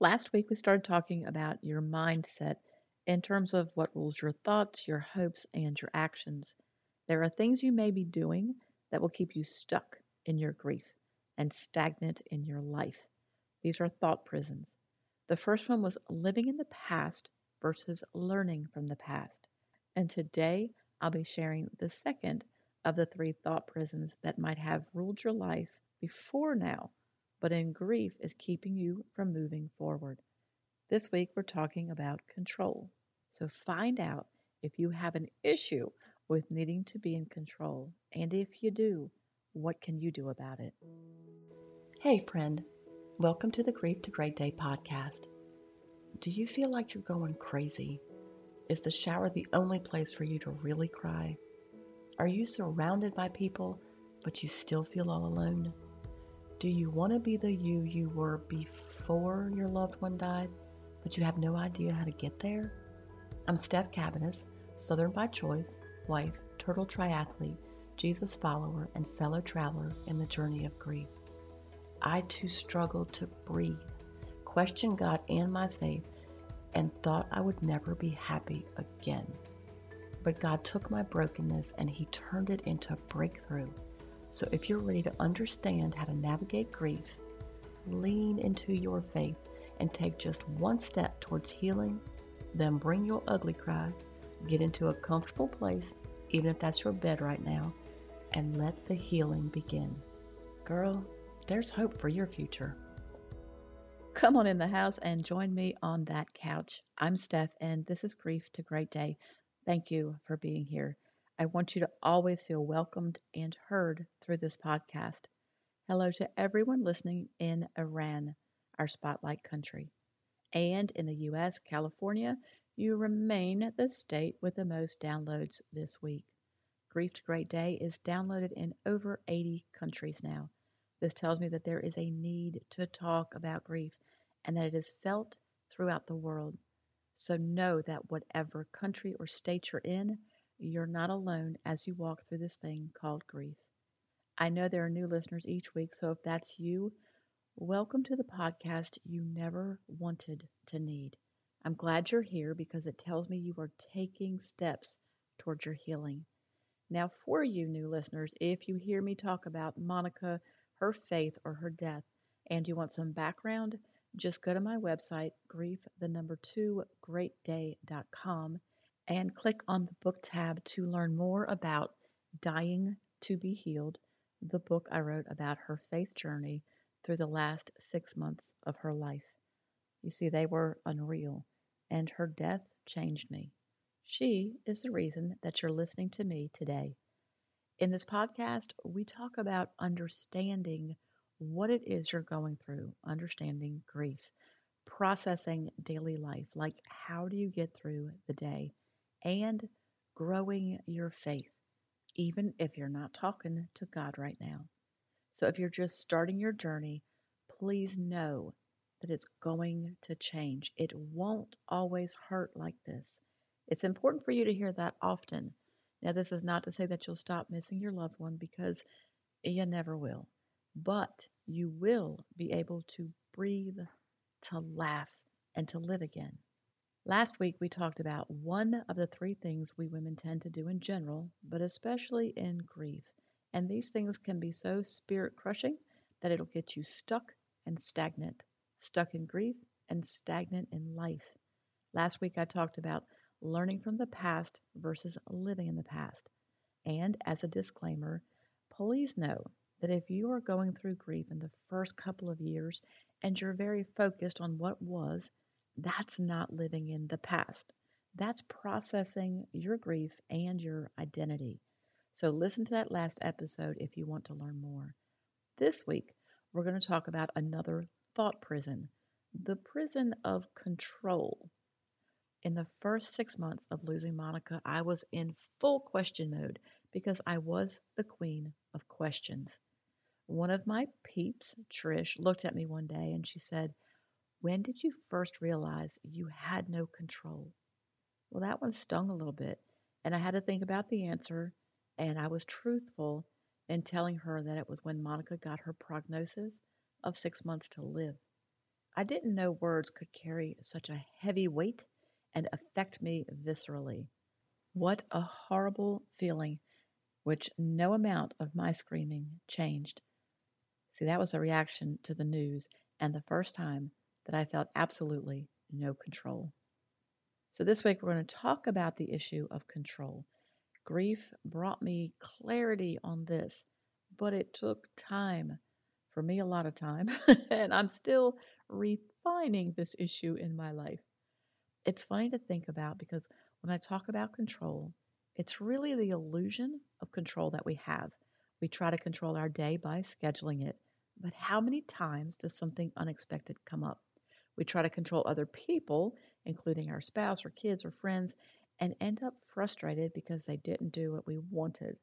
Last week, we started talking about your mindset in terms of what rules your thoughts, your hopes, and your actions. There are things you may be doing that will keep you stuck in your grief and stagnant in your life. These are thought prisons. The first one was living in the past versus learning from the past. And today, I'll be sharing the second of the three thought prisons that might have ruled your life before now but in grief is keeping you from moving forward. This week we're talking about control. So find out if you have an issue with needing to be in control, and if you do, what can you do about it? Hey, friend. Welcome to the Grief to Great Day podcast. Do you feel like you're going crazy? Is the shower the only place for you to really cry? Are you surrounded by people, but you still feel all alone? Do you want to be the you you were before your loved one died, but you have no idea how to get there? I'm Steph Cabanis, Southern by choice, wife, turtle triathlete, Jesus follower, and fellow traveler in the journey of grief. I too struggled to breathe, questioned God and my faith, and thought I would never be happy again. But God took my brokenness and He turned it into a breakthrough so if you're ready to understand how to navigate grief, lean into your faith and take just one step towards healing, then bring your ugly cry, get into a comfortable place, even if that's your bed right now, and let the healing begin. Girl, there's hope for your future. Come on in the house and join me on that couch. I'm Steph, and this is Grief to Great Day. Thank you for being here. I want you to always feel welcomed and heard through this podcast. Hello to everyone listening in Iran, our spotlight country. And in the US, California, you remain the state with the most downloads this week. Grief to Great Day is downloaded in over 80 countries now. This tells me that there is a need to talk about grief and that it is felt throughout the world. So know that whatever country or state you're in, you're not alone as you walk through this thing called grief. I know there are new listeners each week, so if that's you, welcome to the podcast you never wanted to need. I'm glad you're here because it tells me you are taking steps towards your healing. Now, for you new listeners, if you hear me talk about Monica, her faith, or her death, and you want some background, just go to my website, grief the number two greatday.com and click on the book tab to learn more about Dying to Be Healed, the book I wrote about her faith journey through the last six months of her life. You see, they were unreal, and her death changed me. She is the reason that you're listening to me today. In this podcast, we talk about understanding what it is you're going through, understanding grief, processing daily life, like how do you get through the day and growing your faith, even if you're not talking to God right now. So if you're just starting your journey, please know that it's going to change. It won't always hurt like this. It's important for you to hear that often. Now, this is not to say that you'll stop missing your loved one because you never will, but you will be able to breathe, to laugh, and to live again. Last week, we talked about one of the three things we women tend to do in general, but especially in grief. And these things can be so spirit crushing that it'll get you stuck and stagnant, stuck in grief and stagnant in life. Last week, I talked about learning from the past versus living in the past. And as a disclaimer, please know that if you are going through grief in the first couple of years and you're very focused on what was, that's not living in the past. That's processing your grief and your identity. So, listen to that last episode if you want to learn more. This week, we're going to talk about another thought prison the prison of control. In the first six months of losing Monica, I was in full question mode because I was the queen of questions. One of my peeps, Trish, looked at me one day and she said, when did you first realize you had no control? Well, that one stung a little bit, and I had to think about the answer, and I was truthful in telling her that it was when Monica got her prognosis of six months to live. I didn't know words could carry such a heavy weight and affect me viscerally. What a horrible feeling, which no amount of my screaming changed. See, that was a reaction to the news, and the first time that I felt absolutely no control. So, this week we're going to talk about the issue of control. Grief brought me clarity on this, but it took time. For me, a lot of time. and I'm still refining this issue in my life. It's funny to think about because when I talk about control, it's really the illusion of control that we have. We try to control our day by scheduling it, but how many times does something unexpected come up? We try to control other people, including our spouse or kids or friends, and end up frustrated because they didn't do what we wanted.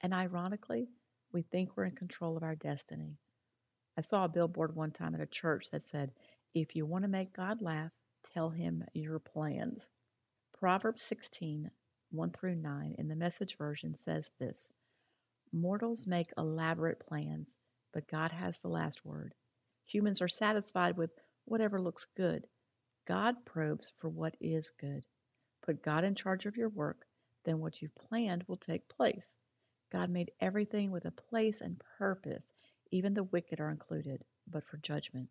And ironically, we think we're in control of our destiny. I saw a billboard one time at a church that said, If you want to make God laugh, tell him your plans. Proverbs 16, 1 through 9 in the message version says this Mortals make elaborate plans, but God has the last word. Humans are satisfied with whatever looks good. God probes for what is good. Put God in charge of your work, then what you've planned will take place. God made everything with a place and purpose. Even the wicked are included, but for judgment.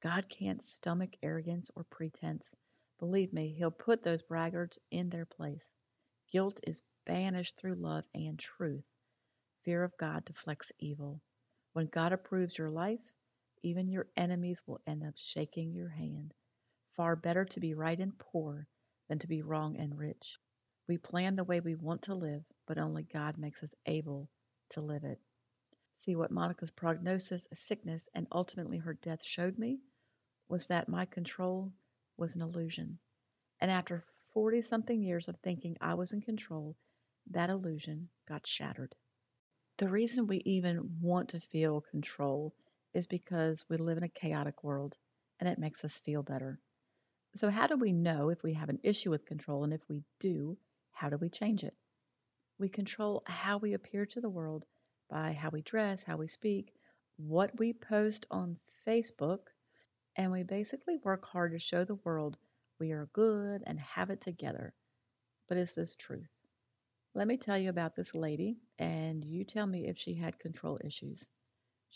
God can't stomach arrogance or pretense. Believe me, He'll put those braggarts in their place. Guilt is banished through love and truth. Fear of God deflects evil. When God approves your life, even your enemies will end up shaking your hand. Far better to be right and poor than to be wrong and rich. We plan the way we want to live, but only God makes us able to live it. See, what Monica's prognosis, a sickness, and ultimately her death showed me was that my control was an illusion. And after 40 something years of thinking I was in control, that illusion got shattered. The reason we even want to feel control is because we live in a chaotic world and it makes us feel better. So, how do we know if we have an issue with control? And if we do, how do we change it? We control how we appear to the world by how we dress, how we speak, what we post on Facebook, and we basically work hard to show the world we are good and have it together. But is this truth? Let me tell you about this lady, and you tell me if she had control issues.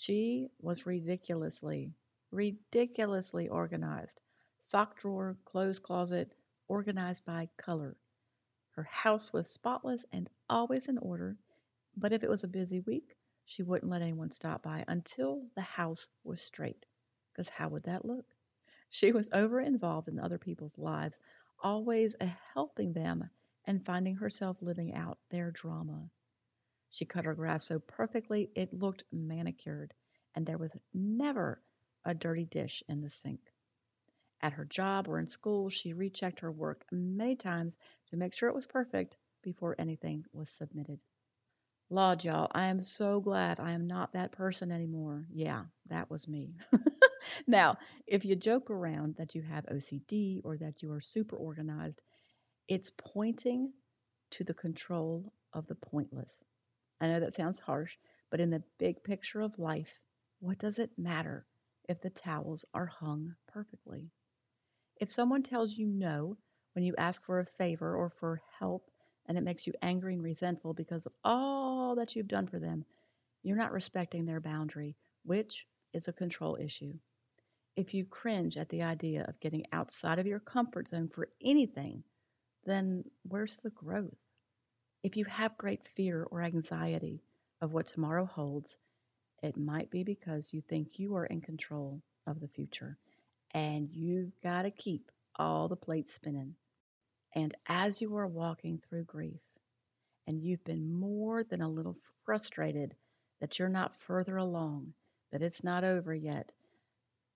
She was ridiculously, ridiculously organized sock drawer, clothes closet, organized by color. Her house was spotless and always in order, but if it was a busy week, she wouldn't let anyone stop by until the house was straight. Because how would that look? She was over involved in other people's lives, always helping them and finding herself living out their drama. She cut her grass so perfectly it looked manicured, and there was never a dirty dish in the sink. At her job or in school, she rechecked her work many times to make sure it was perfect before anything was submitted. Lord, y'all, I am so glad I am not that person anymore. Yeah, that was me. now, if you joke around that you have OCD or that you are super organized, it's pointing to the control of the pointless. I know that sounds harsh, but in the big picture of life, what does it matter if the towels are hung perfectly? If someone tells you no when you ask for a favor or for help and it makes you angry and resentful because of all that you've done for them, you're not respecting their boundary, which is a control issue. If you cringe at the idea of getting outside of your comfort zone for anything, then where's the growth? If you have great fear or anxiety of what tomorrow holds, it might be because you think you are in control of the future and you've got to keep all the plates spinning. And as you are walking through grief, and you've been more than a little frustrated that you're not further along, that it's not over yet,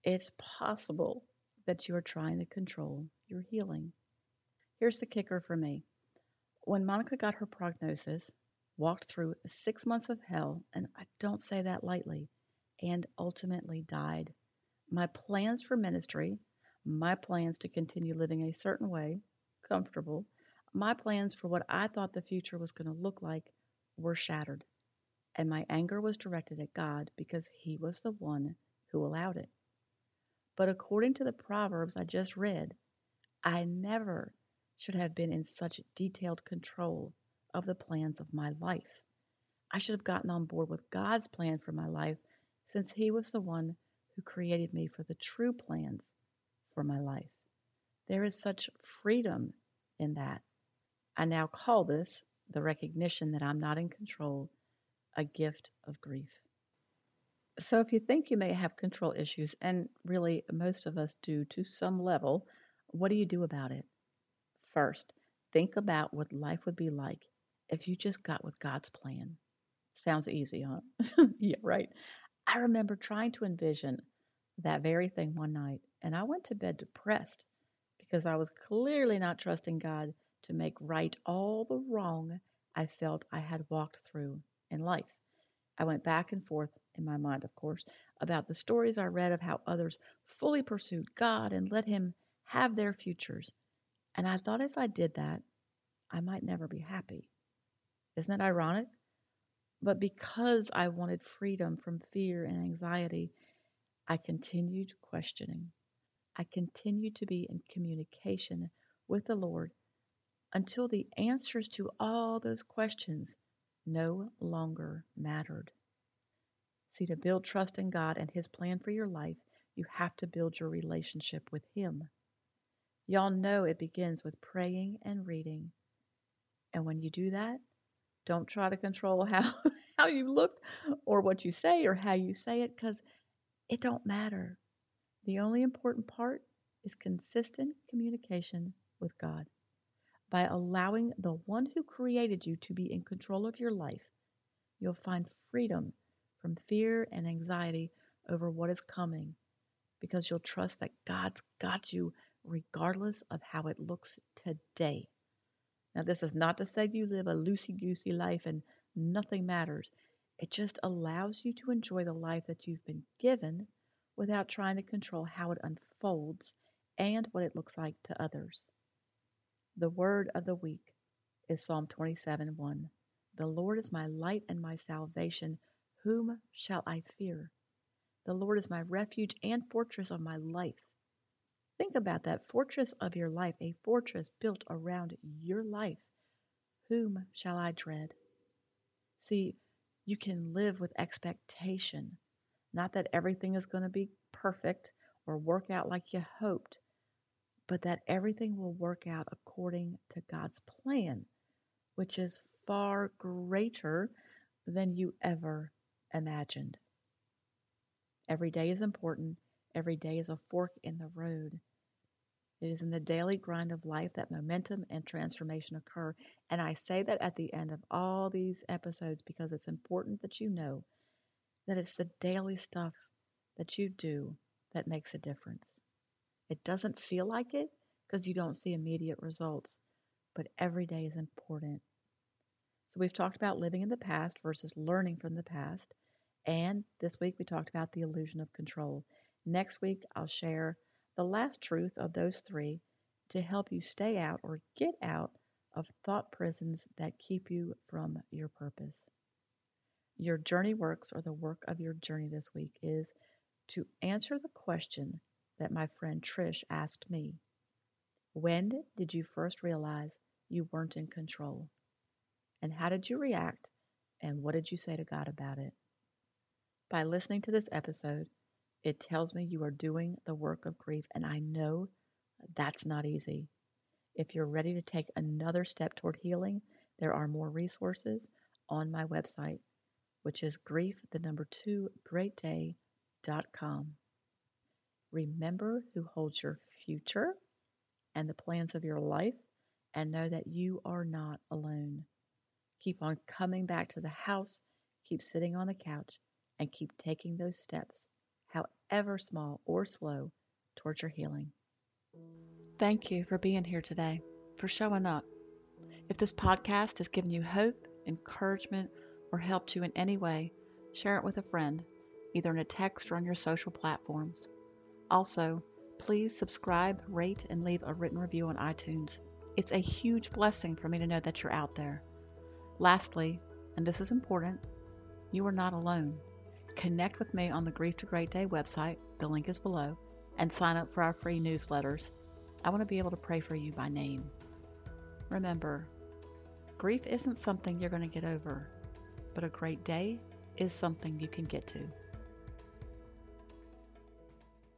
it's possible that you are trying to control your healing. Here's the kicker for me. When Monica got her prognosis, walked through six months of hell, and I don't say that lightly, and ultimately died my plans for ministry, my plans to continue living a certain way, comfortable, my plans for what I thought the future was going to look like were shattered. And my anger was directed at God because He was the one who allowed it. But according to the Proverbs I just read, I never should have been in such detailed control of the plans of my life. I should have gotten on board with God's plan for my life since He was the one who created me for the true plans for my life. There is such freedom in that. I now call this the recognition that I'm not in control a gift of grief. So, if you think you may have control issues, and really most of us do to some level, what do you do about it? First, think about what life would be like if you just got with God's plan. Sounds easy, huh? yeah, right. I remember trying to envision that very thing one night, and I went to bed depressed because I was clearly not trusting God to make right all the wrong I felt I had walked through in life. I went back and forth in my mind, of course, about the stories I read of how others fully pursued God and let Him have their futures. And I thought if I did that, I might never be happy. Isn't that ironic? But because I wanted freedom from fear and anxiety, I continued questioning. I continued to be in communication with the Lord until the answers to all those questions no longer mattered. See, to build trust in God and His plan for your life, you have to build your relationship with Him. Y'all know it begins with praying and reading. And when you do that, don't try to control how, how you look or what you say or how you say it because it don't matter. The only important part is consistent communication with God by allowing the one who created you to be in control of your life, you'll find freedom from fear and anxiety over what is coming because you'll trust that God's got you regardless of how it looks today. Now, this is not to say you live a loosey goosey life and nothing matters. It just allows you to enjoy the life that you've been given without trying to control how it unfolds and what it looks like to others. The word of the week is Psalm 27 1. The Lord is my light and my salvation. Whom shall I fear? The Lord is my refuge and fortress of my life. Think about that fortress of your life, a fortress built around your life. Whom shall I dread? See, you can live with expectation. Not that everything is going to be perfect or work out like you hoped, but that everything will work out according to God's plan, which is far greater than you ever imagined. Every day is important. Every day is a fork in the road. It is in the daily grind of life that momentum and transformation occur. And I say that at the end of all these episodes because it's important that you know that it's the daily stuff that you do that makes a difference. It doesn't feel like it because you don't see immediate results, but every day is important. So we've talked about living in the past versus learning from the past. And this week we talked about the illusion of control. Next week I'll share the last truth of those three to help you stay out or get out of thought prisons that keep you from your purpose. Your journey works, or the work of your journey this week, is to answer the question that my friend Trish asked me. When did you first realize you weren't in control? And how did you react? And what did you say to God about it? By listening to this episode, it tells me you are doing the work of grief, and I know that's not easy. If you're ready to take another step toward healing, there are more resources on my website, which is grief, the number two, greatday.com. Remember who holds your future and the plans of your life, and know that you are not alone. Keep on coming back to the house, keep sitting on the couch, and keep taking those steps, however small or slow, towards your healing. Thank you for being here today, for showing up. If this podcast has given you hope, encouragement, or helped you in any way, share it with a friend, either in a text or on your social platforms. Also, please subscribe, rate, and leave a written review on iTunes. It's a huge blessing for me to know that you're out there. Lastly, and this is important, you are not alone. Connect with me on the Grief to Great Day website, the link is below, and sign up for our free newsletters. I want to be able to pray for you by name. Remember, grief isn't something you're going to get over, but a great day is something you can get to.